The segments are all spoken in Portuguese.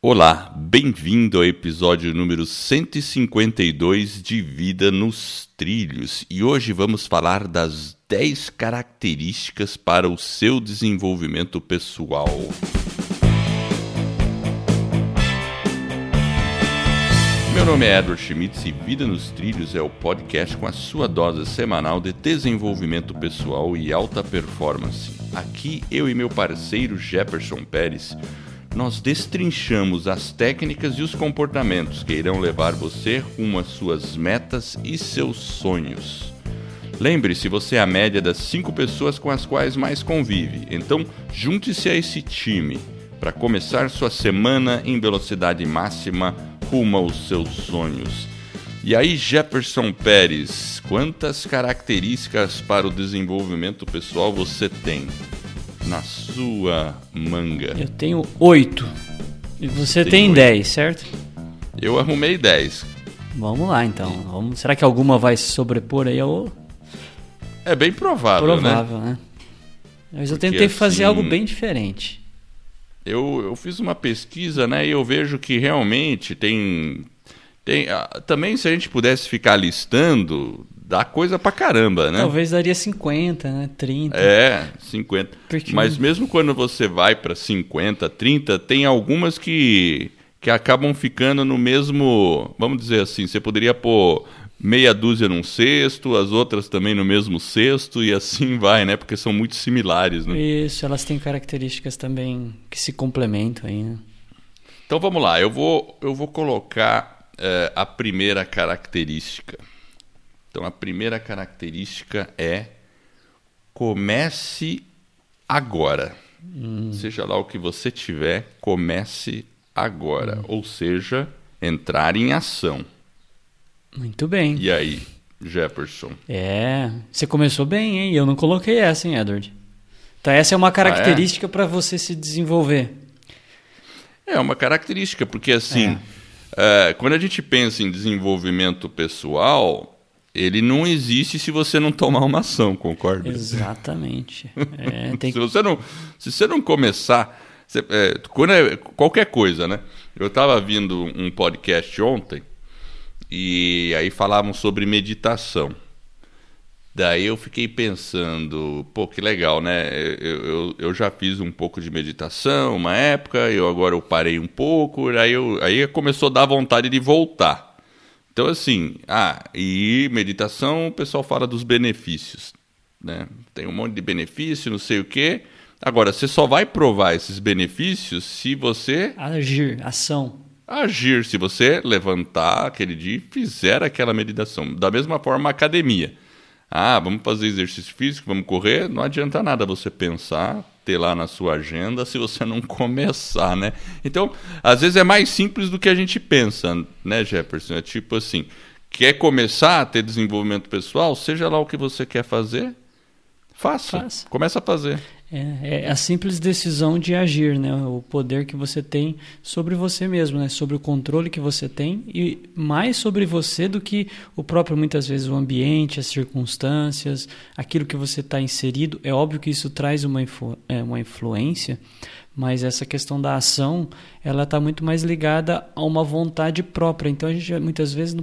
Olá, bem-vindo ao episódio número 152 de Vida nos Trilhos e hoje vamos falar das 10 características para o seu desenvolvimento pessoal. Meu nome é Edward Schmitz e Vida nos Trilhos é o podcast com a sua dose semanal de desenvolvimento pessoal e alta performance. Aqui eu e meu parceiro Jefferson Pérez nós destrinchamos as técnicas e os comportamentos que irão levar você rumo às suas metas e seus sonhos. Lembre-se, você é a média das cinco pessoas com as quais mais convive, então junte-se a esse time para começar sua semana em velocidade máxima rumo aos seus sonhos. E aí, Jefferson Pérez, quantas características para o desenvolvimento pessoal você tem? Na sua manga? Eu tenho oito. E você tem, dez, certo? Eu arrumei dez. Vamos lá então. Vamos... Será que alguma vai se sobrepor aí ao. É bem provável, né? provável né? né? Mas eu tentei assim, fazer algo bem diferente. Eu, eu fiz uma pesquisa, né? E eu vejo que realmente tem. tem ah, também, se a gente pudesse ficar listando, dá coisa pra caramba, né? Talvez daria 50, né? 30. É, 50. Porque... Mas mesmo quando você vai para 50, 30, tem algumas que, que acabam ficando no mesmo. Vamos dizer assim, você poderia pôr meia dúzia num cesto, as outras também no mesmo cesto e assim vai, né? Porque são muito similares, né? Isso, elas têm características também que se complementam aí, né? Então vamos lá, eu vou, eu vou colocar é, a primeira característica. Então a primeira característica é comece agora. Hum. Seja lá o que você tiver, comece agora. Hum. Ou seja, entrar em ação. Muito bem. E aí, Jefferson? É, você começou bem, hein? Eu não coloquei essa, hein, Edward? Então essa é uma característica ah, é? para você se desenvolver. É uma característica, porque assim, é. uh, quando a gente pensa em desenvolvimento pessoal, ele não existe se você não tomar uma ação, concorda? Exatamente. É, se, que... você não, se você não começar. Você, é, quando é, qualquer coisa, né? Eu estava vindo um podcast ontem e aí falavam sobre meditação. Daí eu fiquei pensando, pô, que legal, né? Eu, eu, eu, já fiz um pouco de meditação uma época, eu agora eu parei um pouco, aí, eu, aí começou a dar vontade de voltar. Então, assim, ah, e meditação, o pessoal fala dos benefícios, né? Tem um monte de benefício, não sei o quê. Agora, você só vai provar esses benefícios se você... Agir, ação. Agir, se você levantar aquele dia e fizer aquela meditação. Da mesma forma, a academia. Ah, vamos fazer exercício físico, vamos correr. Não adianta nada você pensar, ter lá na sua agenda se você não começar, né? Então, às vezes é mais simples do que a gente pensa, né, Jefferson? É tipo assim, quer começar a ter desenvolvimento pessoal, seja lá o que você quer fazer, faça. faça. Começa a fazer. É, é, a simples decisão de agir, né? O poder que você tem sobre você mesmo, né? Sobre o controle que você tem e mais sobre você do que o próprio muitas vezes o ambiente, as circunstâncias, aquilo que você está inserido. É óbvio que isso traz uma, influ, é, uma influência, mas essa questão da ação, ela está muito mais ligada a uma vontade própria. Então a gente muitas vezes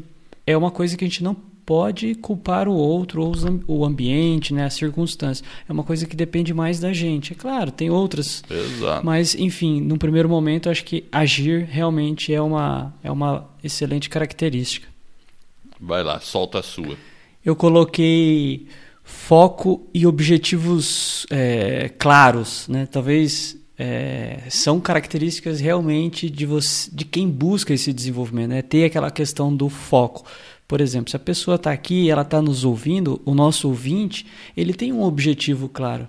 é uma coisa que a gente não pode culpar o outro ou o ambiente, né, a circunstância. É uma coisa que depende mais da gente. É claro, tem outras. Exato. Mas, enfim, no primeiro momento, acho que agir realmente é uma, é uma excelente característica. Vai lá, solta a sua. Eu coloquei foco e objetivos é, claros, né? Talvez é, são características realmente de você, de quem busca esse desenvolvimento, né? Ter aquela questão do foco. Por exemplo, se a pessoa está aqui, ela está nos ouvindo, o nosso ouvinte, ele tem um objetivo claro.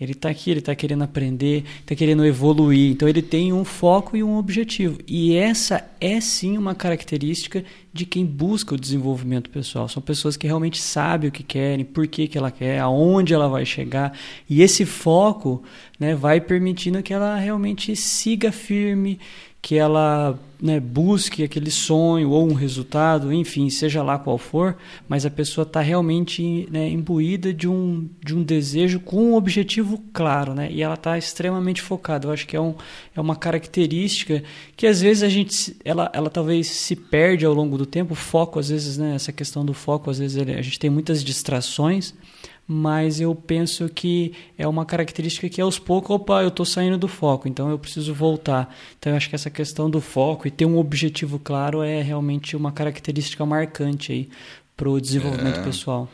Ele está aqui, ele está querendo aprender, está querendo evoluir. Então ele tem um foco e um objetivo. E essa é sim uma característica de quem busca o desenvolvimento pessoal. São pessoas que realmente sabem o que querem, por que, que ela quer, aonde ela vai chegar. E esse foco né, vai permitindo que ela realmente siga firme, que ela né, busque aquele sonho ou um resultado, enfim, seja lá qual for, mas a pessoa está realmente né, imbuída de um, de um desejo com um objetivo claro, né? E ela está extremamente focada. Eu acho que é, um, é uma característica que às vezes a gente, ela, ela talvez se perde ao longo do tempo. Foco, às vezes, né, essa questão do foco, às vezes ele, a gente tem muitas distrações mas eu penso que é uma característica que aos poucos, opa, eu estou saindo do foco, então eu preciso voltar. Então eu acho que essa questão do foco e ter um objetivo claro é realmente uma característica marcante aí para o desenvolvimento é... pessoal.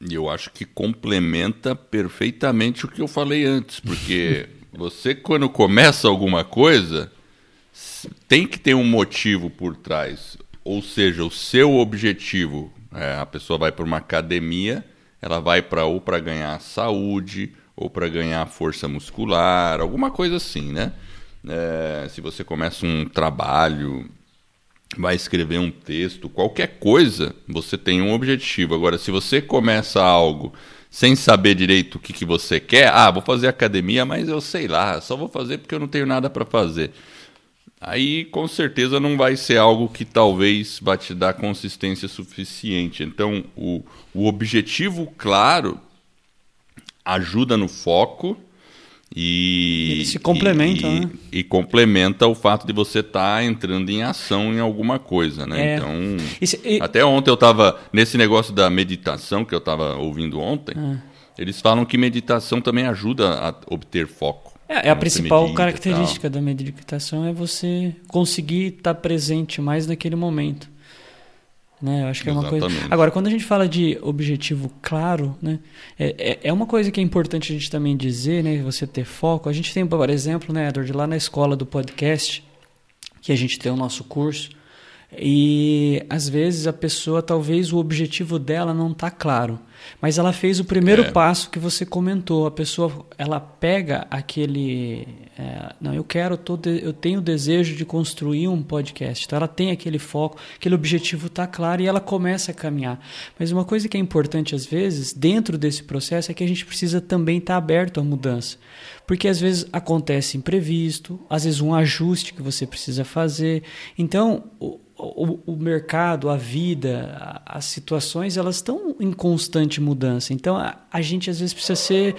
E eu acho que complementa perfeitamente o que eu falei antes, porque você quando começa alguma coisa tem que ter um motivo por trás, ou seja, o seu objetivo. É, a pessoa vai para uma academia ela vai para ou para ganhar saúde ou para ganhar força muscular, alguma coisa assim, né? É, se você começa um trabalho, vai escrever um texto, qualquer coisa, você tem um objetivo. Agora, se você começa algo sem saber direito o que, que você quer, ah, vou fazer academia, mas eu sei lá, só vou fazer porque eu não tenho nada para fazer aí com certeza não vai ser algo que talvez vai te dar consistência suficiente. Então, o, o objetivo claro ajuda no foco e Ele se complementa, e, né? e, complementa o fato de você estar tá entrando em ação em alguma coisa, né? É. Então, e, até ontem eu estava nesse negócio da meditação que eu estava ouvindo ontem. Ah. Eles falam que meditação também ajuda a obter foco. É, é a principal característica da meditação é você conseguir estar presente mais naquele momento. Né? Eu acho que é uma coisa. Agora, quando a gente fala de objetivo claro, né? É, é, é, uma coisa que é importante a gente também dizer, né? Você ter foco. A gente tem, por exemplo, né, Edward, lá na escola do podcast, que a gente tem o nosso curso, e às vezes a pessoa, talvez o objetivo dela não está claro. Mas ela fez o primeiro é. passo que você comentou. A pessoa ela pega aquele. É, não, eu quero, todo, eu tenho o desejo de construir um podcast. Então ela tem aquele foco, aquele objetivo está claro e ela começa a caminhar. Mas uma coisa que é importante às vezes, dentro desse processo, é que a gente precisa também estar tá aberto à mudança. Porque às vezes acontece imprevisto, às vezes um ajuste que você precisa fazer. Então, o, o, mercado, a vida, as situações, elas estão em constante mudança. Então, a, a, gente às vezes precisa ser,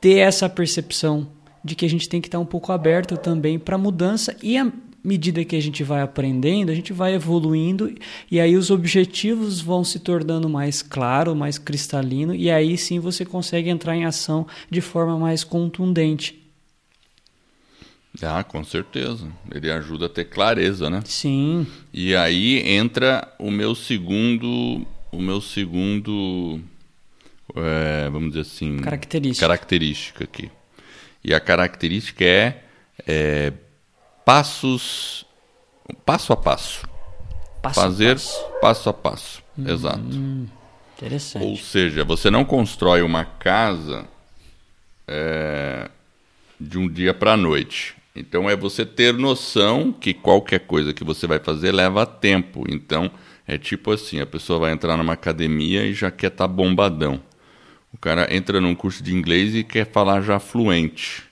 ter essa percepção de que a gente tem que estar um pouco aberto também para mudança e à medida que a gente vai aprendendo, a gente vai evoluindo e aí os objetivos vão se tornando mais claro, mais cristalino e aí sim você consegue entrar em ação de forma mais contundente. Ah, com certeza. Ele ajuda a ter clareza, né? Sim. E aí entra o meu segundo, o meu segundo, é, vamos dizer assim, característica. característica aqui. E a característica é, é passos, passo a passo. Passo Fazer a passo. passo a passo. Hum, Exato. Interessante. Ou seja, você não constrói uma casa é, de um dia para a noite. Então é você ter noção que qualquer coisa que você vai fazer leva tempo. Então é tipo assim, a pessoa vai entrar numa academia e já quer estar tá bombadão. O cara entra num curso de inglês e quer falar já fluente.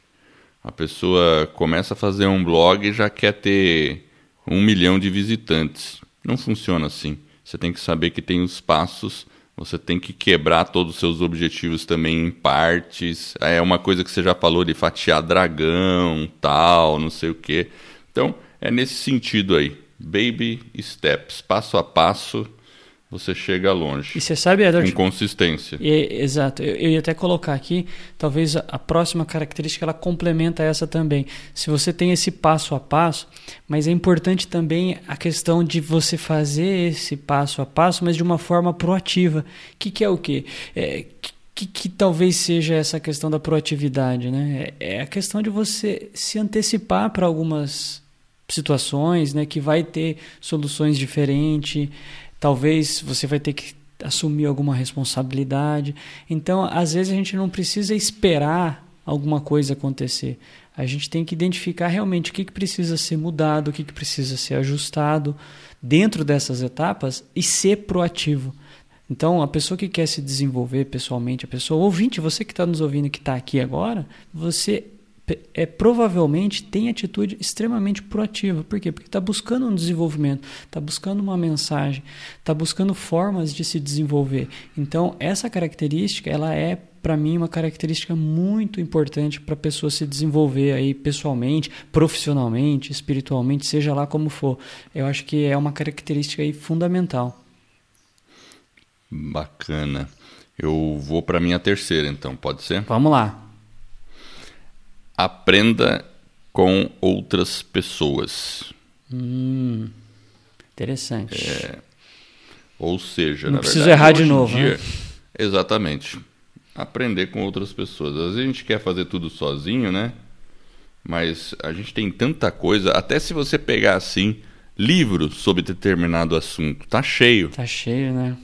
A pessoa começa a fazer um blog e já quer ter um milhão de visitantes. Não funciona assim. Você tem que saber que tem os passos você tem que quebrar todos os seus objetivos também em partes. É uma coisa que você já falou de fatiar dragão, tal, não sei o quê. Então, é nesse sentido aí. Baby steps, passo a passo, você chega longe. E você sabe, Edward, com consistência. E, exato. Eu, eu, ia até colocar aqui, talvez a, a, próxima característica ela complementa essa também. Se você tem esse passo a passo, mas é importante também a questão de você fazer esse passo a passo, mas de uma forma proativa. O que, que é o quê? É, que, que, talvez seja essa questão da proatividade, né? É, é a questão de você se antecipar para algumas situações, né? Que vai ter soluções diferentes. Talvez você vai ter que assumir alguma responsabilidade. Então, às vezes a gente não precisa esperar alguma coisa acontecer. A gente tem que identificar realmente o que, que precisa ser mudado, o que, que precisa ser ajustado dentro dessas etapas e ser proativo. Então, a pessoa que quer se desenvolver pessoalmente, a pessoa ouvinte, você que está nos ouvindo, que está aqui agora, você é, provavelmente tem atitude extremamente proativa. Por quê? Porque está buscando um desenvolvimento, está buscando uma mensagem, está buscando formas de se desenvolver. Então, essa característica, ela é, para mim, uma característica muito importante para a pessoa se desenvolver aí pessoalmente, profissionalmente, espiritualmente, seja lá como for. Eu acho que é uma característica aí fundamental. Bacana. Eu vou para minha terceira, então, pode ser? Vamos lá. Aprenda com outras pessoas. Hum, interessante. É, ou seja, não na preciso verdade, errar de novo. Dia, né? Exatamente. Aprender com outras pessoas. Às vezes a gente quer fazer tudo sozinho, né? Mas a gente tem tanta coisa. Até se você pegar assim livros sobre determinado assunto, tá cheio. Tá cheio, né?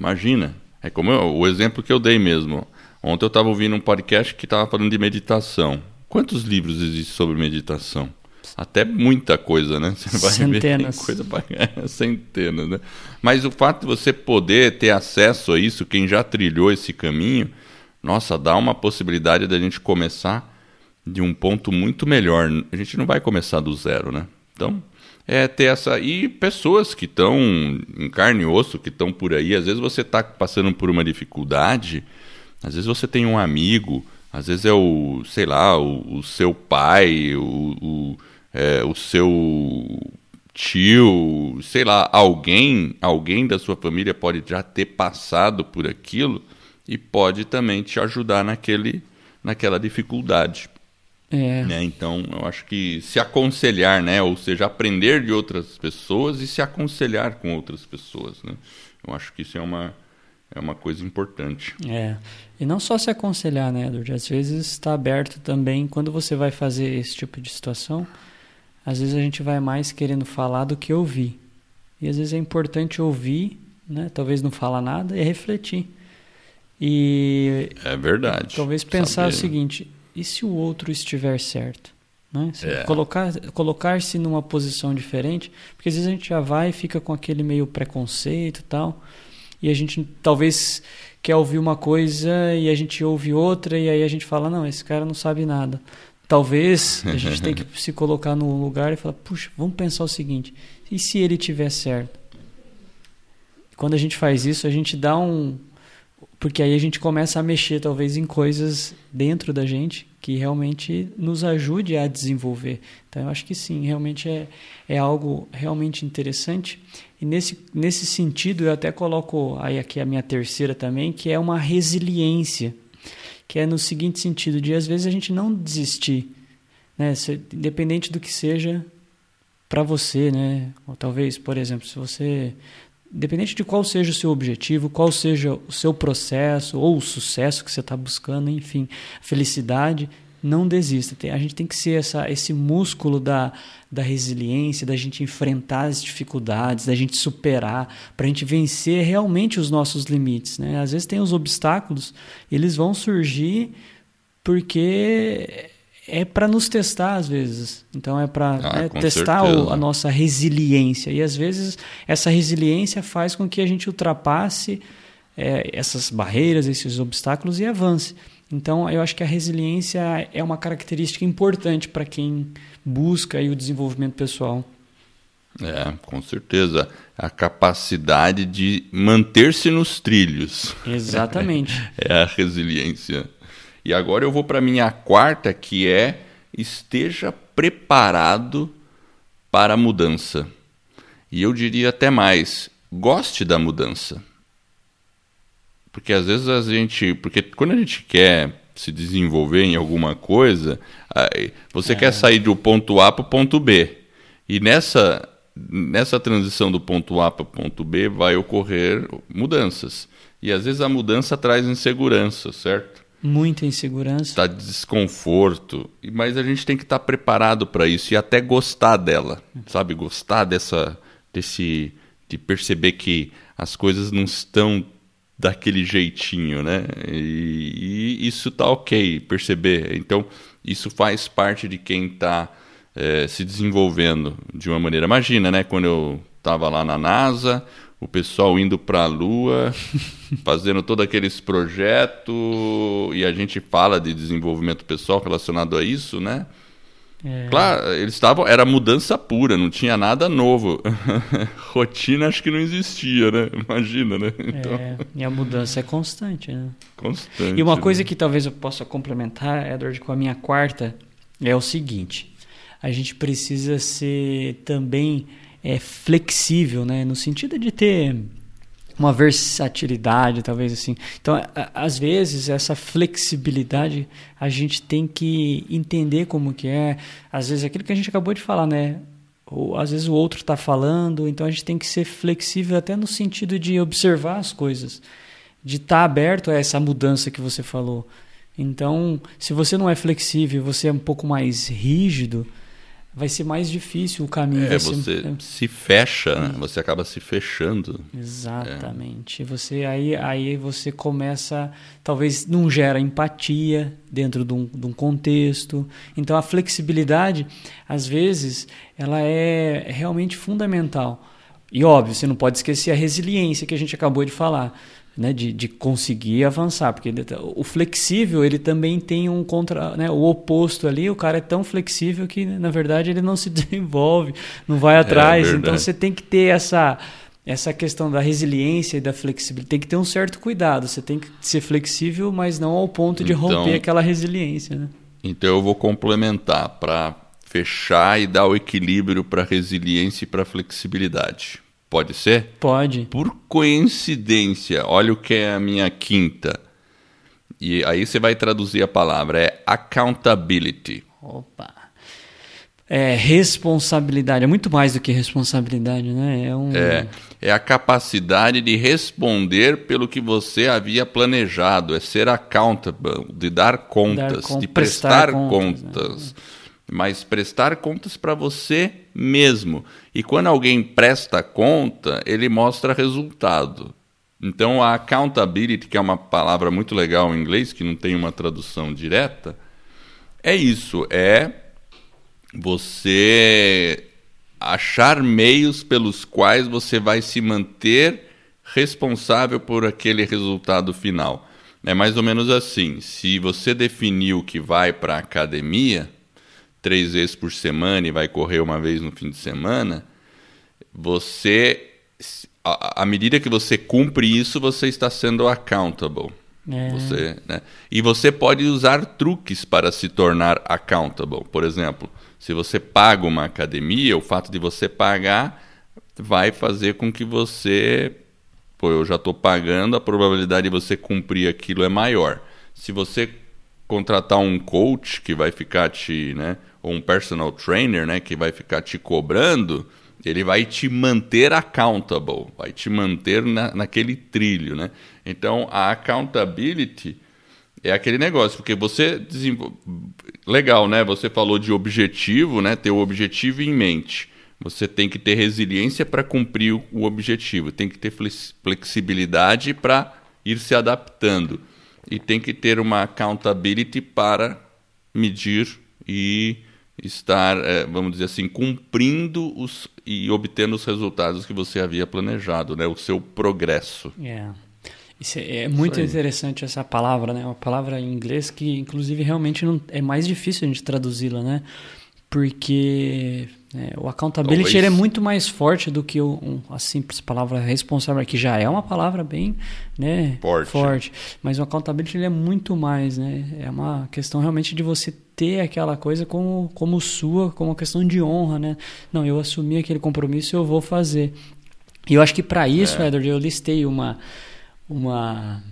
Imagina. É como eu, o exemplo que eu dei mesmo. Ontem eu estava ouvindo um podcast que estava falando de meditação. Quantos livros existem sobre meditação? Até muita coisa, né? Você vai Centenas. ver coisa pra... centenas, né? Mas o fato de você poder ter acesso a isso, quem já trilhou esse caminho, nossa, dá uma possibilidade da gente começar de um ponto muito melhor. A gente não vai começar do zero, né? Então, é ter essa. E pessoas que estão em carne e osso, que estão por aí, às vezes você está passando por uma dificuldade, às vezes você tem um amigo, às vezes é o, sei lá, o, o seu pai, o, o, é, o seu tio, sei lá, alguém, alguém da sua família pode já ter passado por aquilo e pode também te ajudar naquele, naquela dificuldade. É. Né? Então, eu acho que se aconselhar, né? ou seja, aprender de outras pessoas e se aconselhar com outras pessoas. Né? Eu acho que isso é uma, é uma coisa importante. É. E não só se aconselhar, né, Edward? Às vezes está aberto também, quando você vai fazer esse tipo de situação, às vezes a gente vai mais querendo falar do que ouvir. E às vezes é importante ouvir, né? talvez não falar nada, e refletir. E. É verdade. Talvez pensar Saber. o seguinte e se o outro estiver certo? Né? É. Colocar, colocar-se numa posição diferente, porque às vezes a gente já vai e fica com aquele meio preconceito e tal, e a gente talvez quer ouvir uma coisa e a gente ouve outra, e aí a gente fala: não, esse cara não sabe nada. Talvez a gente tenha que se colocar no lugar e falar: puxa, vamos pensar o seguinte, e se ele tiver certo? Quando a gente faz isso, a gente dá um, porque aí a gente começa a mexer talvez em coisas dentro da gente que realmente nos ajude a desenvolver. Então eu acho que sim, realmente é, é algo realmente interessante. E nesse, nesse sentido eu até coloco aí aqui a minha terceira também, que é uma resiliência, que é no seguinte sentido de às vezes a gente não desistir, né? Se, independente do que seja para você, né? Ou talvez, por exemplo, se você independente de qual seja o seu objetivo, qual seja o seu processo ou o sucesso que você está buscando, enfim, felicidade, não desista. A gente tem que ser essa, esse músculo da, da resiliência, da gente enfrentar as dificuldades, da gente superar, para a gente vencer realmente os nossos limites. Né? Às vezes tem os obstáculos, eles vão surgir porque é para nos testar às vezes. Então é para ah, né, testar o, a nossa resiliência. E às vezes essa resiliência faz com que a gente ultrapasse é, essas barreiras, esses obstáculos e avance. Então eu acho que a resiliência é uma característica importante para quem busca aí, o desenvolvimento pessoal. É, com certeza. A capacidade de manter-se nos trilhos. Exatamente. é a resiliência. E agora eu vou para minha quarta, que é esteja preparado para a mudança. E eu diria até mais, goste da mudança. Porque às vezes a gente, porque quando a gente quer se desenvolver em alguma coisa, você é. quer sair do ponto A para o ponto B. E nessa nessa transição do ponto A para o ponto B vai ocorrer mudanças. E às vezes a mudança traz insegurança, certo? Muita insegurança. Está desconforto. Mas a gente tem que estar tá preparado para isso e até gostar dela. Sabe? Gostar dessa. desse. de perceber que as coisas não estão daquele jeitinho, né? E, e isso tá ok, perceber. Então, isso faz parte de quem está é, se desenvolvendo de uma maneira. Imagina, né? Quando eu estava lá na NASA, o pessoal indo para a Lua, fazendo todos aqueles projetos, e a gente fala de desenvolvimento pessoal relacionado a isso, né? É. Claro, eles estavam. Era mudança pura, não tinha nada novo. Rotina acho que não existia, né? Imagina, né? Então... É, e a mudança é constante, né? Constante. E uma coisa né? que talvez eu possa complementar, Edward, com a minha quarta, é o seguinte: a gente precisa ser também é, flexível, né? No sentido de ter uma versatilidade, talvez assim. Então, às vezes essa flexibilidade a gente tem que entender como que é. Às vezes aquilo que a gente acabou de falar, né? Ou às vezes o outro está falando, então a gente tem que ser flexível até no sentido de observar as coisas, de estar tá aberto a essa mudança que você falou. Então, se você não é flexível, você é um pouco mais rígido, vai ser mais difícil o caminho. É, você ser... se fecha, né? você acaba se fechando. Exatamente. É. Você aí, aí você começa, talvez não gera empatia dentro de um, de um contexto. Então a flexibilidade, às vezes, ela é realmente fundamental. E óbvio, você não pode esquecer a resiliência que a gente acabou de falar né, de, de conseguir avançar, porque tá, o flexível ele também tem um contra, né, o oposto ali, o cara é tão flexível que na verdade ele não se desenvolve, não vai atrás, é então você tem que ter essa essa questão da resiliência e da flexibilidade tem que ter um certo cuidado, você tem que ser flexível, mas não ao ponto de então, romper aquela resiliência, né? Então eu vou complementar para fechar e dar o equilíbrio para resiliência e para flexibilidade. Pode ser? Pode. Por coincidência, olha o que é a minha quinta. E aí você vai traduzir a palavra, é accountability. Opa. É responsabilidade, é muito mais do que responsabilidade, né? É, um... é, é a capacidade de responder pelo que você havia planejado, é ser accountable, de dar contas, dar de prestar, prestar contas. contas. Né? Mas prestar contas para você mesmo. E quando alguém presta conta, ele mostra resultado. Então a accountability, que é uma palavra muito legal em inglês, que não tem uma tradução direta, é isso, é você achar meios pelos quais você vai se manter responsável por aquele resultado final. É mais ou menos assim: se você definiu que vai para a academia, três vezes por semana e vai correr uma vez no fim de semana, você, à medida que você cumpre isso, você está sendo accountable. É. Você, né? E você pode usar truques para se tornar accountable. Por exemplo, se você paga uma academia, o fato de você pagar vai fazer com que você, pô, eu já estou pagando, a probabilidade de você cumprir aquilo é maior. Se você contratar um coach que vai ficar te, né, ou um personal trainer, né, que vai ficar te cobrando, ele vai te manter accountable, vai te manter na, naquele trilho, né? Então, a accountability é aquele negócio, porque você desenvolve... legal, né? Você falou de objetivo, né? Ter o objetivo em mente. Você tem que ter resiliência para cumprir o objetivo, tem que ter flexibilidade para ir se adaptando e tem que ter uma accountability para medir e estar, é, vamos dizer assim, cumprindo os, e obtendo os resultados que você havia planejado, né? o seu progresso. Yeah. Isso é, é muito interessante essa palavra, né? Uma palavra em inglês que, inclusive, realmente não, é mais difícil a gente traduzi-la, né? Porque é, o accountability ele é muito mais forte do que o, um, a simples palavra responsável, que já é uma palavra bem né, forte. forte. Mas o accountability ele é muito mais, né? É uma questão realmente de você ter aquela coisa como, como sua, como uma questão de honra, né? Não, eu assumi aquele compromisso, eu vou fazer. E eu acho que para isso, é. Edward, eu listei uma, uma,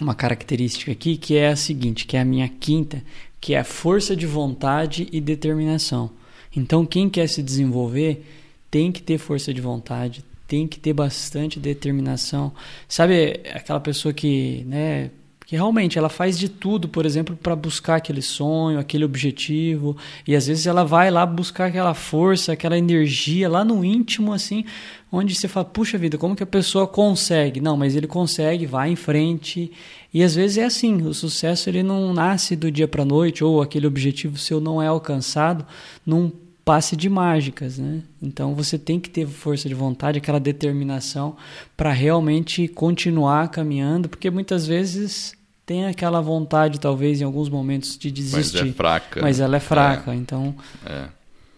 uma característica aqui que é a seguinte, que é a minha quinta, que é a força de vontade e determinação. Então, quem quer se desenvolver tem que ter força de vontade, tem que ter bastante determinação. Sabe aquela pessoa que, né, que realmente ela faz de tudo, por exemplo, para buscar aquele sonho, aquele objetivo, e às vezes ela vai lá buscar aquela força, aquela energia lá no íntimo assim, onde você fala, puxa vida, como que a pessoa consegue? Não, mas ele consegue, vai em frente. E às vezes é assim, o sucesso ele não nasce do dia para noite ou aquele objetivo seu não é alcançado num passe de mágicas, né? Então você tem que ter força de vontade, aquela determinação para realmente continuar caminhando, porque muitas vezes tem aquela vontade, talvez em alguns momentos, de desistir. Mas é fraca. Mas ela é fraca, é. então. É.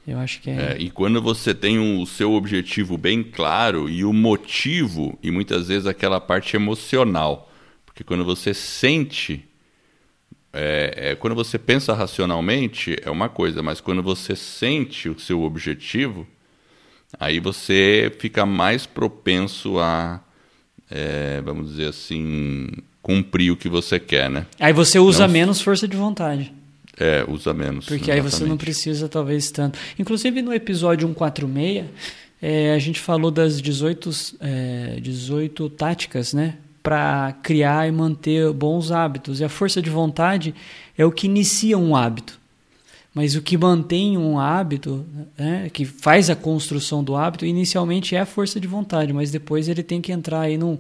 Eu acho que é... é. E quando você tem o seu objetivo bem claro e o motivo, e muitas vezes aquela parte emocional, porque quando você sente é, é, quando você pensa racionalmente é uma coisa, mas quando você sente o seu objetivo, aí você fica mais propenso a, é, vamos dizer assim, cumprir o que você quer, né? Aí você usa não... menos força de vontade. É, usa menos. Porque exatamente. aí você não precisa, talvez, tanto. Inclusive, no episódio 146, é, a gente falou das 18, é, 18 táticas, né? para criar e manter bons hábitos. E a força de vontade é o que inicia um hábito. Mas o que mantém um hábito, né, que faz a construção do hábito, inicialmente é a força de vontade, mas depois ele tem que entrar aí num,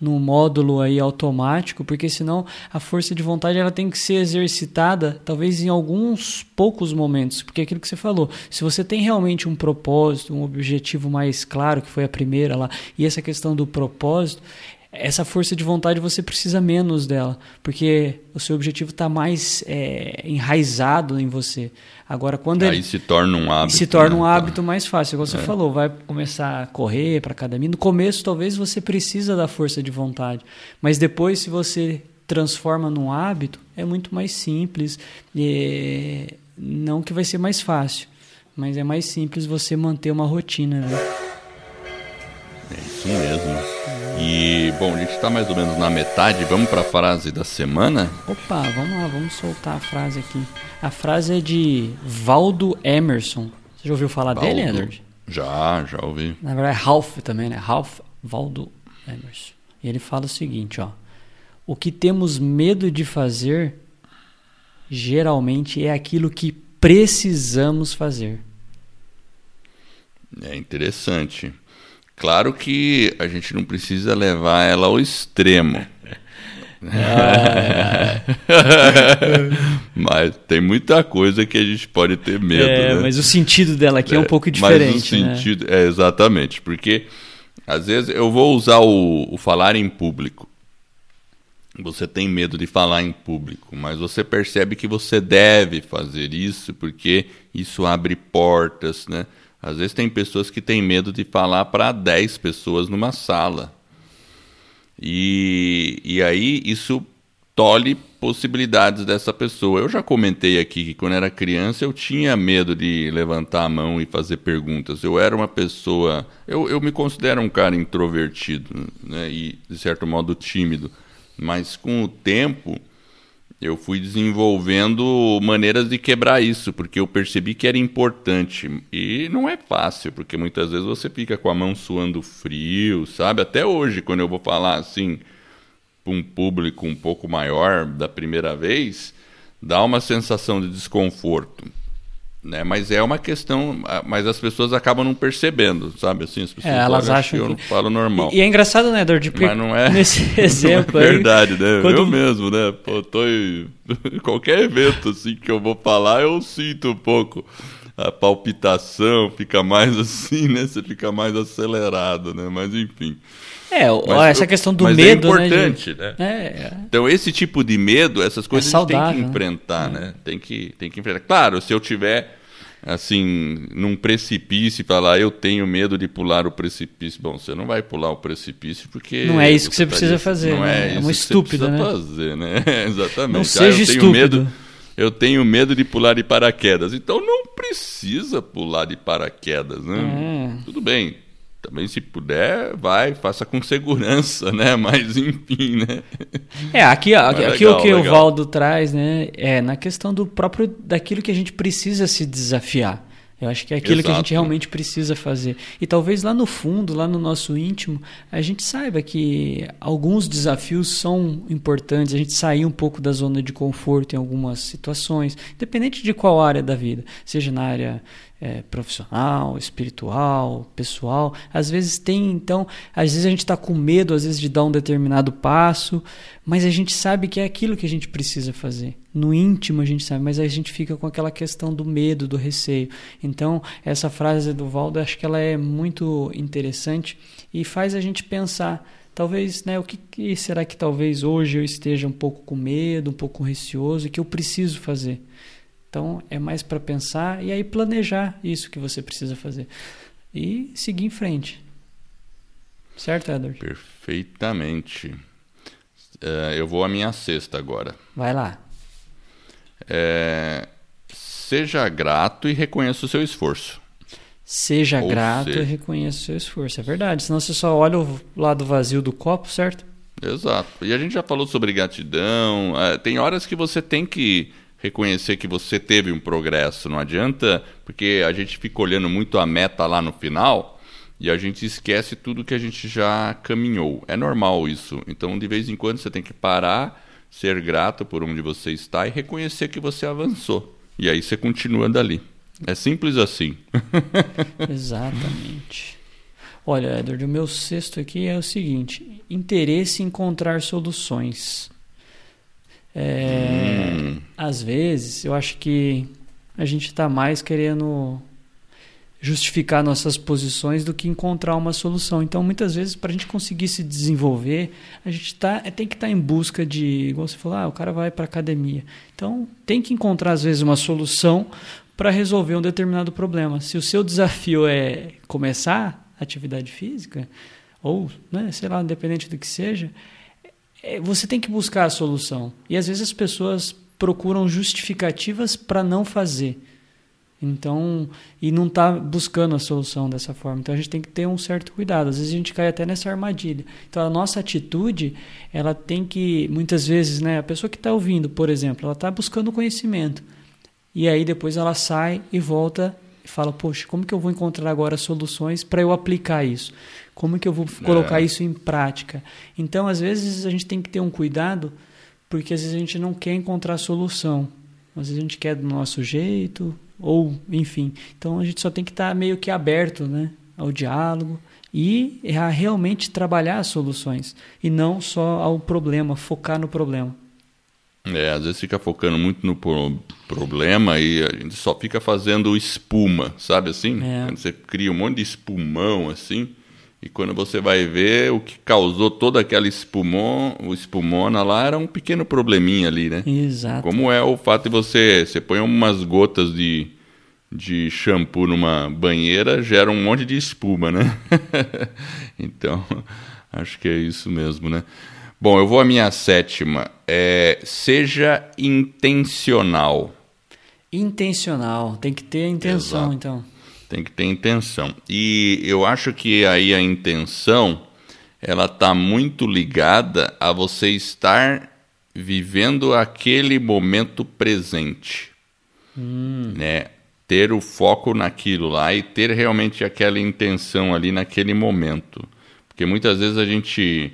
num módulo aí automático, porque senão a força de vontade ela tem que ser exercitada talvez em alguns poucos momentos, porque é aquilo que você falou, se você tem realmente um propósito, um objetivo mais claro, que foi a primeira lá, e essa questão do propósito, essa força de vontade você precisa menos dela, porque o seu objetivo está mais é, enraizado em você. Agora, quando aí ele, se torna um hábito, se torna um né? hábito mais fácil. Igual você é. falou, vai começar a correr para academia. No começo, talvez você precisa da força de vontade, mas depois, se você transforma num hábito, é muito mais simples. E não que vai ser mais fácil, mas é mais simples você manter uma rotina. Né? É isso mesmo. E, bom, a gente está mais ou menos na metade. Vamos para a frase da semana? Opa, vamos lá, vamos soltar a frase aqui. A frase é de Valdo Emerson. Você já ouviu falar Valdo. dele, Edward? Já, já ouvi. Na verdade é Ralph também, né? Ralph Valdo Emerson. E ele fala o seguinte, ó. O que temos medo de fazer geralmente é aquilo que precisamos fazer. É interessante. Claro que a gente não precisa levar ela ao extremo. Ah. mas tem muita coisa que a gente pode ter medo. É, né? Mas o sentido dela aqui é, é um pouco diferente. Mas o né? sentido, né? é exatamente, porque às vezes eu vou usar o, o falar em público. Você tem medo de falar em público, mas você percebe que você deve fazer isso porque isso abre portas, né? Às vezes tem pessoas que têm medo de falar para 10 pessoas numa sala. E, e aí isso tolhe possibilidades dessa pessoa. Eu já comentei aqui que quando era criança eu tinha medo de levantar a mão e fazer perguntas. Eu era uma pessoa. Eu, eu me considero um cara introvertido né, e, de certo modo, tímido. Mas com o tempo eu fui desenvolvendo maneiras de quebrar isso, porque eu percebi que era importante. E não é fácil, porque muitas vezes você fica com a mão suando frio, sabe? Até hoje, quando eu vou falar assim para um público um pouco maior da primeira vez, dá uma sensação de desconforto. Né? Mas é uma questão, mas as pessoas acabam não percebendo, sabe? Assim, as pessoas é, elas acham que eu não falo normal. E, e é engraçado, né, Dor? Porque mas não é nesse exemplo é verdade, né? Quando... Eu mesmo, né? Pô, tô em qualquer evento assim que eu vou falar, eu sinto um pouco a palpitação, fica mais assim, né? Você fica mais acelerado, né? Mas enfim. É, mas, essa questão do é medo, é importante, né? né? É, é. Então esse tipo de medo, essas coisas é saudável, a gente tem que enfrentar, né? né? Tem que, tem que enfrentar. Claro, se eu tiver assim num precipício e falar eu tenho medo de pular o precipício, bom, você não vai pular o precipício porque não é isso que você tá precisa fazer, não né? é, é uma estúpida, né? Fazer, né? Exatamente. Não seja ah, eu tenho estúpido. medo eu tenho medo de pular de paraquedas. Então não precisa pular de paraquedas, né? É. Tudo bem, também se puder, vai, faça com segurança, né? Mas enfim, né? É, aqui, aqui, legal, aqui o que legal. o Valdo traz, né? É na questão do próprio daquilo que a gente precisa se desafiar. Eu acho que é aquilo Exato. que a gente realmente precisa fazer. E talvez lá no fundo, lá no nosso íntimo, a gente saiba que alguns desafios são importantes, a gente sair um pouco da zona de conforto em algumas situações, independente de qual área da vida, seja na área é, profissional, espiritual, pessoal. Às vezes tem, então, às vezes a gente está com medo, às vezes de dar um determinado passo, mas a gente sabe que é aquilo que a gente precisa fazer. No íntimo a gente sabe, mas a gente fica com aquela questão do medo, do receio. Então, essa frase do Valdo, acho que ela é muito interessante e faz a gente pensar. Talvez, né, o que, que será que talvez hoje eu esteja um pouco com medo, um pouco receoso e que eu preciso fazer? Então é mais para pensar e aí planejar isso que você precisa fazer e seguir em frente. Certo, Edward? Perfeitamente. É, eu vou à minha sexta agora. Vai lá. É, seja grato e reconheça o seu esforço. Seja Ou grato seja... e reconheça o seu esforço. É verdade. Senão você só olha o lado vazio do copo, certo? Exato. E a gente já falou sobre gratidão. É, tem horas que você tem que reconhecer que você teve um progresso. Não adianta, porque a gente fica olhando muito a meta lá no final e a gente esquece tudo que a gente já caminhou. É normal isso. Então, de vez em quando, você tem que parar, ser grato por onde você está e reconhecer que você avançou. E aí você continua dali. É simples assim. Exatamente. Olha, Edward, o meu sexto aqui é o seguinte: interesse em encontrar soluções. É, hum. Às vezes, eu acho que a gente está mais querendo justificar nossas posições do que encontrar uma solução. Então, muitas vezes, para a gente conseguir se desenvolver, a gente tá, tem que estar tá em busca de, igual você falou, ah, o cara vai para academia. Então, tem que encontrar, às vezes, uma solução para resolver um determinado problema. Se o seu desafio é começar atividade física, ou, né, sei lá, independente do que seja, é, você tem que buscar a solução. E às vezes as pessoas procuram justificativas para não fazer. Então, e não está buscando a solução dessa forma. Então a gente tem que ter um certo cuidado. Às vezes a gente cai até nessa armadilha. Então a nossa atitude, ela tem que, muitas vezes, né, a pessoa que está ouvindo, por exemplo, ela está buscando conhecimento. E aí depois ela sai e volta e fala: Poxa, como que eu vou encontrar agora soluções para eu aplicar isso? Como que eu vou colocar é. isso em prática? Então, às vezes, a gente tem que ter um cuidado, porque às vezes a gente não quer encontrar solução. Às vezes a gente quer do nosso jeito, ou enfim. Então a gente só tem que estar meio que aberto né, ao diálogo e a realmente trabalhar as soluções e não só ao problema, focar no problema. É, às vezes fica focando muito no problema e a gente só fica fazendo espuma, sabe assim? É. Quando você cria um monte de espumão assim, e quando você vai ver, o que causou toda aquela espumon, o espumona lá era um pequeno probleminha ali, né? Exato. Como é o fato de você, você põe umas gotas de, de shampoo numa banheira, gera um monte de espuma, né? então, acho que é isso mesmo, né? Bom, eu vou à minha sétima. É, seja intencional. Intencional, tem que ter intenção, Exato. então. Tem que ter intenção. E eu acho que aí a intenção ela está muito ligada a você estar vivendo aquele momento presente, hum. né? Ter o foco naquilo lá e ter realmente aquela intenção ali naquele momento, porque muitas vezes a gente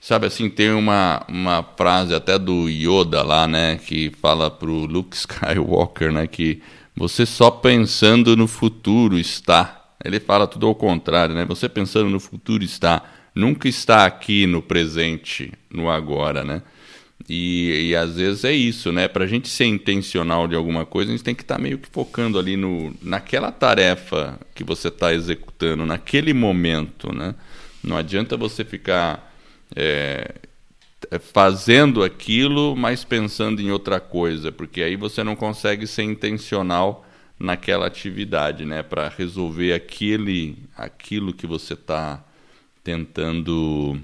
sabe assim tem uma, uma frase até do Yoda lá, né, que fala pro Luke Skywalker, né, que você só pensando no futuro está. Ele fala tudo ao contrário, né? Você pensando no futuro está. Nunca está aqui no presente, no agora, né? E, e às vezes é isso, né? Para a gente ser intencional de alguma coisa, a gente tem que estar tá meio que focando ali no, naquela tarefa que você está executando, naquele momento, né? Não adianta você ficar é, fazendo aquilo, mas pensando em outra coisa, porque aí você não consegue ser intencional naquela atividade, né, para resolver aquele, aquilo que você está tentando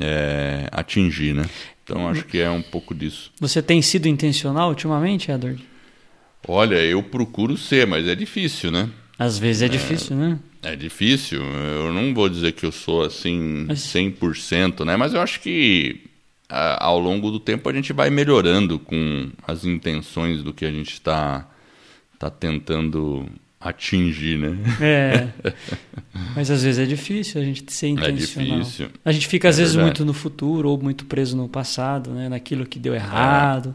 é, atingir, né? Então acho que é um pouco disso. Você tem sido intencional ultimamente, Edward? Olha, eu procuro ser, mas é difícil, né? Às vezes é, é difícil, né? É difícil. Eu não vou dizer que eu sou assim mas... 100%, né? Mas eu acho que ao longo do tempo a gente vai melhorando com as intenções do que a gente está tá tentando atingir, né? É. Mas às vezes é difícil a gente ser É intencional. difícil. A gente fica às É vezes verdade. muito no futuro ou muito preso no passado, né? naquilo que deu errado,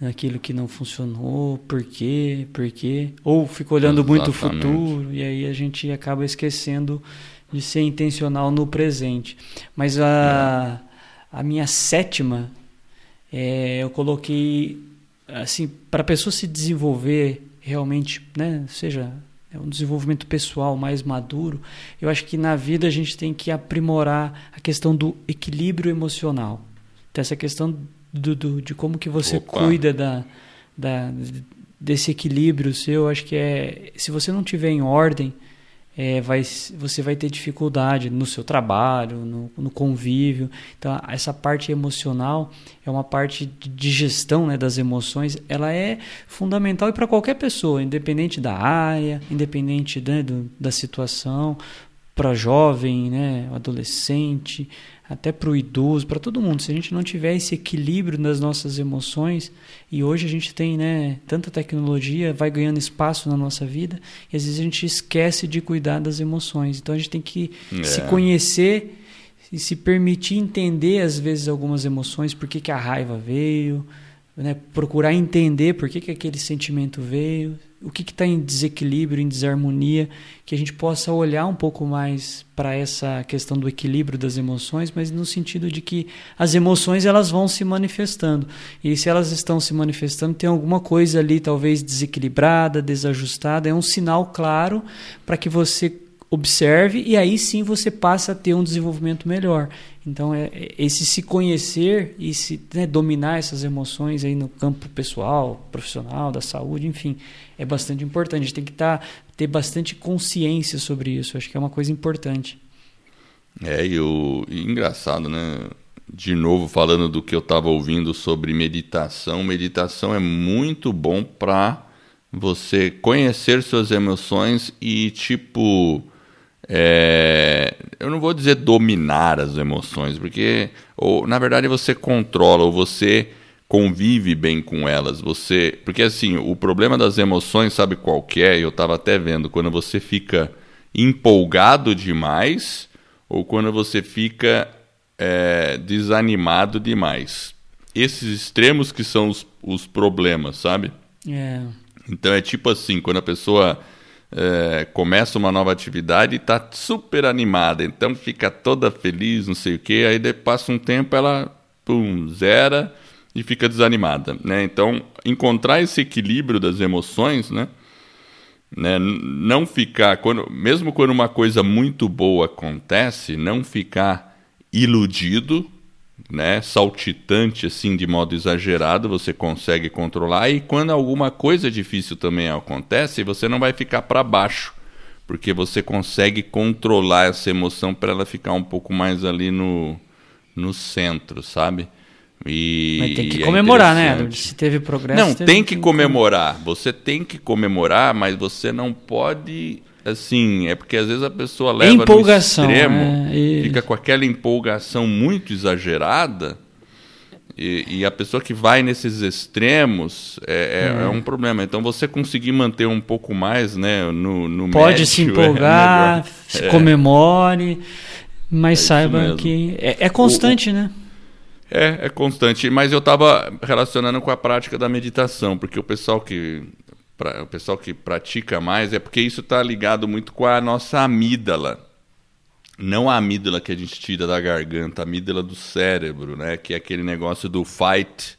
naquilo que não funcionou, por quê, por quê. Ou fica olhando muito o Exatamente. futuro e aí a gente acaba esquecendo de ser intencional no presente. Mas a, a minha sétima, é, eu coloquei assim para a pessoa se desenvolver realmente, né, seja é um desenvolvimento pessoal mais maduro, eu acho que na vida a gente tem que aprimorar a questão do equilíbrio emocional. Então, essa questão do, do- de como que você Opa. cuida da, da, desse equilíbrio seu, eu acho que é. Se você não tiver em ordem, é, vai, você vai ter dificuldade no seu trabalho, no, no convívio. Então, essa parte emocional é uma parte de- gestão né, das emoções, ela é fundamental e para qualquer pessoa, independente da área, independente né, do, da situação, para jovem, né, adolescente, até para o idoso, para todo mundo. Se a gente não tiver esse equilíbrio nas nossas emoções, e hoje a gente tem né, tanta tecnologia, vai ganhando espaço na nossa vida, e às vezes a gente esquece de cuidar das emoções. Então a gente tem que se É. conhecer e se permitir entender, às vezes, algumas emoções, por que, que a raiva veio, né? procurar entender por que, que aquele sentimento veio, o que está em desequilíbrio, em desarmonia, que a gente possa olhar um pouco mais para essa questão do equilíbrio das emoções, mas no sentido de que as emoções elas vão se manifestando. E se elas estão se manifestando, tem alguma coisa ali talvez desequilibrada, desajustada, é um sinal claro para que você observe e aí sim você passa a ter um desenvolvimento melhor. Então, é, é esse se conhecer e se né, dominar essas emoções aí no campo pessoal, profissional, da saúde, enfim, é bastante importante. A gente tem que tá, ter bastante consciência sobre isso. Acho que é uma coisa importante. É, e o engraçado, né? De novo, falando do que eu estava ouvindo sobre meditação, meditação é muito bom para você conhecer suas emoções e, tipo, é, eu não vou dizer dominar as emoções, porque, ou, na verdade, você controla ou você convive bem com elas. Você, porque assim, o problema das emoções, sabe qual que é? Eu estava até vendo quando você fica empolgado demais ou quando você fica é, desanimado demais. Esses extremos que são os, os problemas, sabe? É, Então é tipo assim, quando a pessoa é, começa uma nova atividade e está super animada, então fica toda feliz, não sei o quê, aí passa um tempo ela pum, zera e fica desanimada, né? Então encontrar esse equilíbrio das emoções, né? né? Não ficar, quando, mesmo quando uma coisa muito boa acontece, não ficar iludido, né, saltitante assim de modo exagerado, você consegue controlar e quando alguma coisa difícil também acontece, você não vai ficar para baixo, porque você consegue controlar essa emoção para ela ficar um pouco mais ali no, no centro, sabe? E mas tem que é comemorar, né? Se teve progresso. Não, teve tem que comemorar. Você tem que comemorar, mas você não pode. Assim, é porque às vezes a pessoa leva Empolgação, no extremo, é, fica com aquela empolgação muito exagerada, e, e a pessoa que vai nesses extremos é, é- é um problema. Então você conseguir manter um pouco mais né, no, no Pode médio se é empolgar, melhor. se É. comemore, mas É saiba que é, é constante, né? É, é constante. Mas eu estava relacionando com a prática da meditação, porque o pessoal que pra- o pessoal que pratica mais é porque isso está ligado muito com a nossa amígdala. Não a amígdala que a gente tira da garganta, a amígdala do cérebro, né? Que é aquele negócio do fight,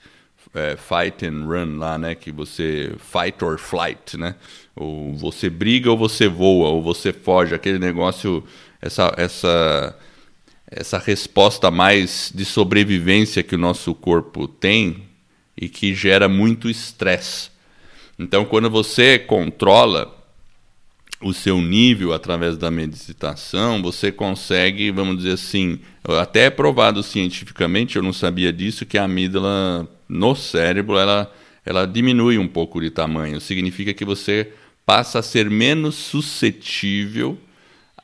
é, fight and run lá, né? Que você fight or flight, né? Ou você briga ou você voa, ou você foge, aquele negócio, essa, essa essa resposta mais de sobrevivência que o nosso corpo tem e que gera muito estresse. Então, quando você controla o seu nível através da meditação, você consegue, vamos dizer assim, até é provado cientificamente, eu não sabia disso, que a amígdala no cérebro ela, ela diminui um pouco de tamanho. Significa que você passa a ser menos suscetível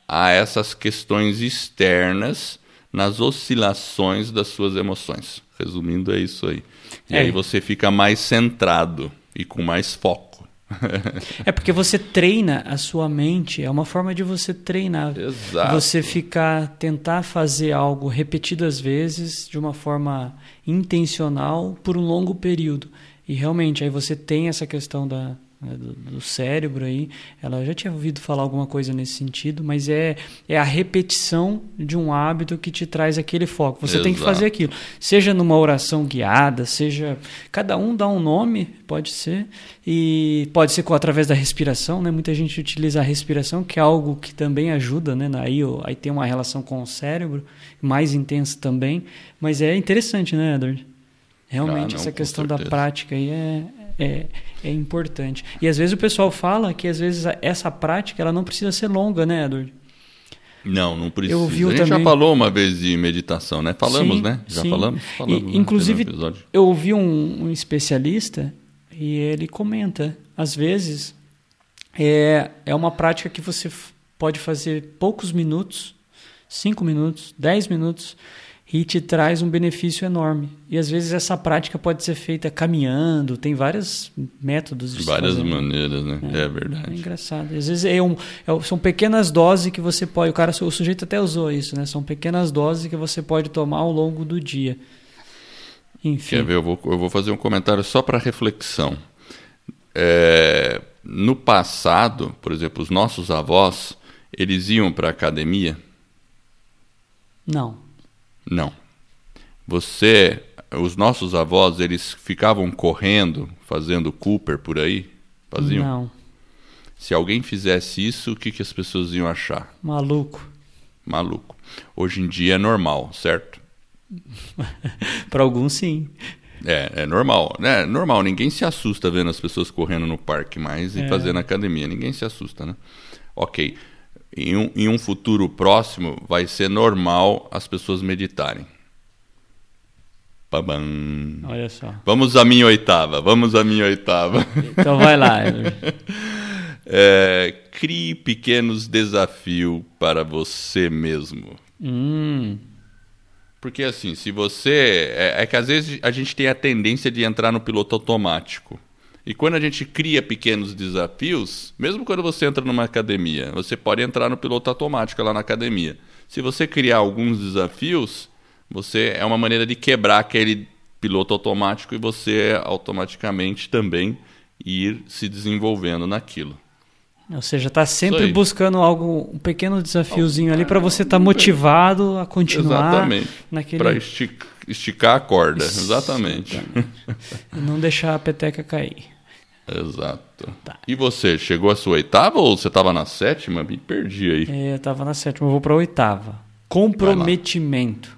a essas questões externas nas oscilações das suas emoções. Resumindo, é isso aí. E É. aí você fica mais centrado e com mais foco. é porque você treina a sua mente, é uma forma de você treinar. Exato. Você ficar, tentar fazer algo repetidas vezes, de uma forma intencional, por um longo período. E realmente, aí você tem essa questão da, né, do, do, cérebro aí. Ela já tinha ouvido falar alguma coisa nesse sentido, mas é, é a repetição de um hábito que te traz aquele foco. Você Exato. tem que fazer aquilo. Seja numa oração guiada, seja. Cada um dá um nome, pode ser. E pode ser com, através da respiração, né? Muita gente utiliza a respiração, que é algo que também ajuda, né? Aí, aí tem uma relação com o cérebro, mais intensa também. Mas é interessante, né, Edward? Realmente, ah, não, essa questão da prática aí é, é, é importante. E às vezes o pessoal fala que às vezes essa prática ela não precisa ser longa, né, Edward? Não, não precisa. Eu vi a gente também... já falou uma vez de meditação, né? Falamos, sim, né? Já sim. falamos? falamos e, né? inclusive, eu ouvi um, um, especialista e ele comenta, às vezes, é, é uma prática que você pode fazer poucos minutos, cinco minutos, dez minutos, e te traz um benefício enorme. E às vezes essa prática pode ser feita caminhando, tem vários métodos de Várias fazer. maneiras, né? É, é, verdade. É engraçado. Às vezes é um, é, são pequenas doses que você pode. O cara, o sujeito até usou isso, né? São pequenas doses que você pode tomar ao longo do dia. Enfim. Quer ver? Eu vou, eu vou fazer um comentário só para reflexão. É, no passado, por exemplo, os nossos avós, eles iam para a academia? Não. Não. Você, os nossos avós, eles ficavam correndo, fazendo Cooper por aí? Faziam? Não. Se alguém fizesse isso, o que, que as pessoas iam achar? Maluco. Maluco. Hoje em dia é normal, certo? Para alguns, sim. É, é normal. É normal, ninguém se assusta vendo as pessoas correndo no parque mais e é. fazendo academia. Ninguém se assusta, né? Ok em um, em um futuro próximo vai ser normal as pessoas meditarem. Babam. Olha só. Vamos à minha oitava, vamos à minha oitava. Então vai lá. é, crie pequenos desafios para você mesmo. Hum. Porque assim, se você. É, é que às vezes a gente tem a tendência de entrar no piloto automático. E quando a gente cria pequenos desafios, mesmo quando você entra numa academia, você pode entrar no piloto automático lá na academia. Se você criar alguns desafios, você é uma maneira de quebrar aquele piloto automático e você automaticamente também ir se desenvolvendo naquilo. Ou seja, está sempre buscando algo, um pequeno desafiozinho ali para você estar tá motivado a continuar Exatamente. naquele. Para esticar, esticar a corda. Exatamente. Exatamente. não deixar a peteca cair. Exato. Tá. E você, chegou à sua oitava ou você estava na sétima? Me perdi aí. É, eu estava na sétima, eu vou para a oitava. Comprometimento.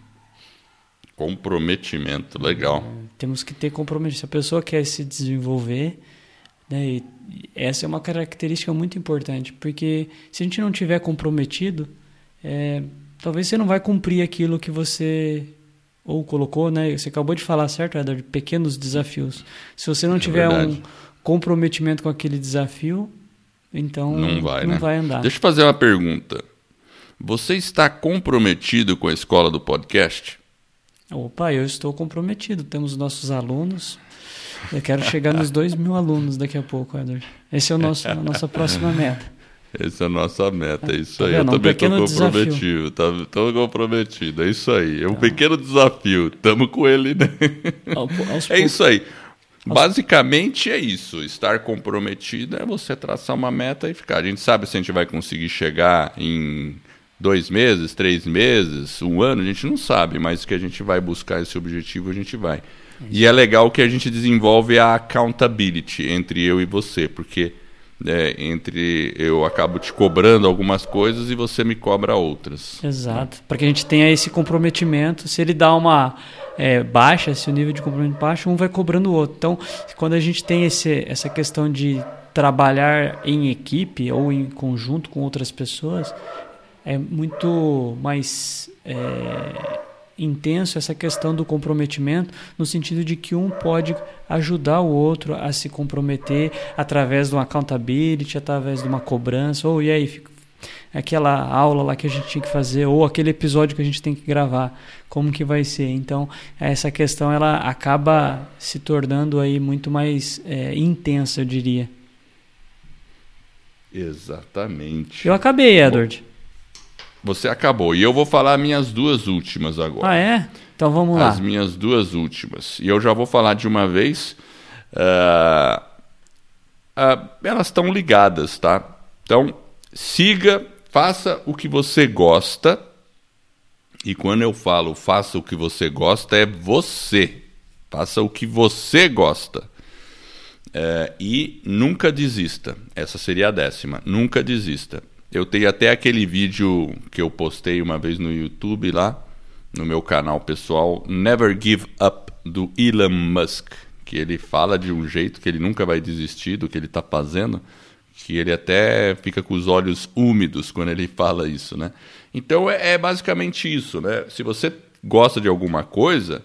Comprometimento, legal. É, temos que ter comprometimento. Se a pessoa quer se desenvolver, né, essa é uma característica muito importante, porque se a gente não tiver comprometido, é, talvez você não vai cumprir aquilo que você ou colocou, né? Você acabou de falar, certo, Eder? Pequenos desafios. Se você não é tiver verdade. um comprometimento com aquele desafio, então não vai, não né? vai andar. Deixa eu fazer uma pergunta. Você está comprometido com a escola do podcast? Opa, eu estou comprometido. Temos nossos alunos. Eu quero chegar nos dois mil alunos daqui a pouco, Edward. Esse é o nosso, a nossa próxima meta. Essa é a nossa meta, é isso tá aí. Eu também estou comprometido, estou tá, comprometido, é isso aí. É um tá. pequeno desafio, estamos com ele, né? é isso aí. Basicamente é isso. Estar comprometido é você traçar uma meta e ficar. A gente sabe se a gente vai conseguir chegar em dois meses, três meses, um ano, a gente não sabe, mas que a gente vai buscar esse objetivo, a gente vai. E é legal que a gente desenvolve a accountability entre eu e você, porque é, entre eu acabo te cobrando algumas coisas e você me cobra outras. Exato, para que a gente tenha esse comprometimento. Se ele dá uma é, baixa, se o nível de comprometimento baixa, um vai cobrando o outro. Então, quando a gente tem esse, essa questão de trabalhar em equipe ou em conjunto com outras pessoas, é muito mais é, intenso essa questão do comprometimento, no sentido de que um pode ajudar o outro a se comprometer através de uma accountability, através de uma cobrança, ou e aí, aquela aula lá que a gente tinha que fazer, ou aquele episódio que a gente tem que gravar, como que vai ser. Então, essa questão ela acaba se tornando aí muito mais é, intensa, eu diria. Exatamente. Eu acabei, Edward. Você acabou. E eu vou falar minhas duas últimas agora. Ah, é? Então vamos lá. As minhas duas últimas. E eu já vou falar de uma vez. Uh, uh, elas estão ligadas, tá? Então, siga, faça o que você gosta. E quando eu falo faça o que você gosta, é você. Faça o que você gosta. Uh, e nunca desista. Essa seria a décima. Nunca desista. Eu tenho até aquele vídeo que eu postei uma vez no YouTube lá, no meu canal pessoal, Never Give Up, do Elon Musk, que ele fala de um jeito que ele nunca vai desistir do que ele está fazendo, que ele até fica com os olhos úmidos quando ele fala isso, né? Então é, é basicamente isso, né? Se você gosta de alguma coisa,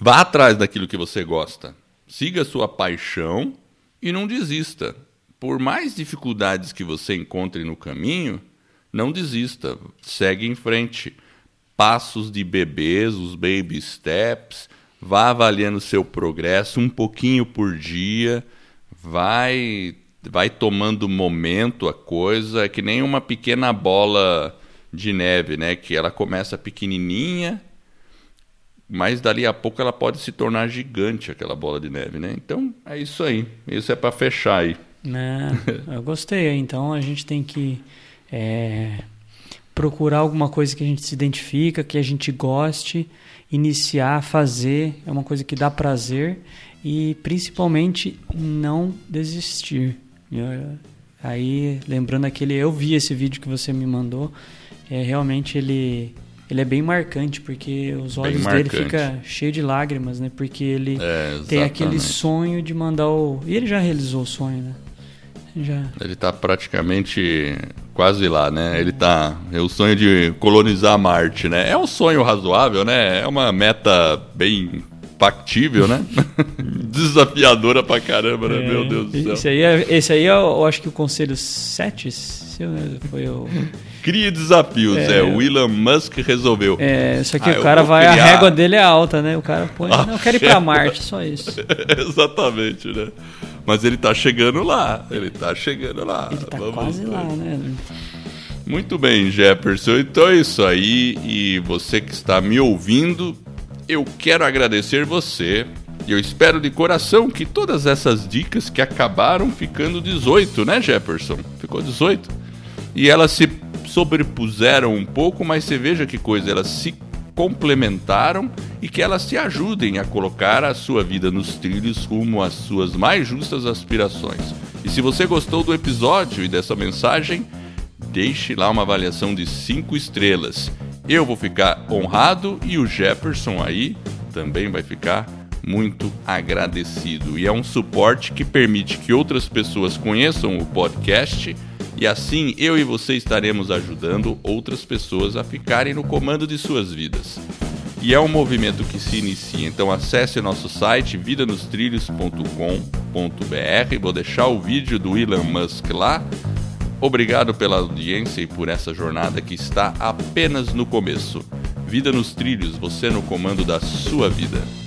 vá atrás daquilo que você gosta. Siga a sua paixão e não desista por mais dificuldades que você encontre no caminho, não desista, segue em frente. Passos de bebês, os baby steps, vá avaliando seu progresso um pouquinho por dia, vai vai tomando momento a coisa, é que nem uma pequena bola de neve, né, que ela começa pequenininha, mas dali a pouco ela pode se tornar gigante aquela bola de neve, né? Então, é isso aí. Isso é para fechar aí. É, eu gostei. Então a gente tem que é, procurar alguma coisa que a gente se identifica, que a gente goste, iniciar, fazer. É uma coisa que dá prazer e principalmente não desistir. Eu, aí, lembrando aquele, eu vi esse vídeo que você me mandou, é realmente ele ele é bem marcante porque os olhos dele ficam cheios de lágrimas, né? Porque ele é, tem aquele sonho de mandar o e ele já realizou o sonho, né? Já. Ele está praticamente quase lá, né? Ele tá. É o sonho de colonizar Marte, né? É um sonho razoável, né? É uma meta bem factível, né? Desafiadora pra caramba, né? É, Meu Deus do céu. Esse aí, é, esse aí é, eu acho que o conselho 7 foi o. Crie desafios, é, é, o Elon Musk resolveu. É, só que ah, o cara vai, criar... a régua dele é alta, né? O cara põe, ah, não, eu quero ir pra Marte, só isso. Exatamente, né? Mas ele tá chegando lá. Ele tá chegando lá. Ele tá Vamos quase ver. lá, né? Muito bem, Jefferson. Então é isso aí. E você que está me ouvindo, eu quero agradecer você. E eu espero de coração que todas essas dicas que acabaram ficando 18, né, Jefferson? Ficou 18. E elas se sobrepuseram um pouco, mas você veja que coisa, elas se complementaram e que elas te ajudem a colocar a sua vida nos trilhos rumo às suas mais justas aspirações. E se você gostou do episódio e dessa mensagem, deixe lá uma avaliação de 5 estrelas. Eu vou ficar honrado e o Jefferson aí também vai ficar muito agradecido. E é um suporte que permite que outras pessoas conheçam o podcast e assim eu e você estaremos ajudando outras pessoas a ficarem no comando de suas vidas. E é um movimento que se inicia, então acesse nosso site vidanostrilhos.com.br. Vou deixar o vídeo do Elon Musk lá. Obrigado pela audiência e por essa jornada que está apenas no começo. Vida nos trilhos, você no comando da sua vida.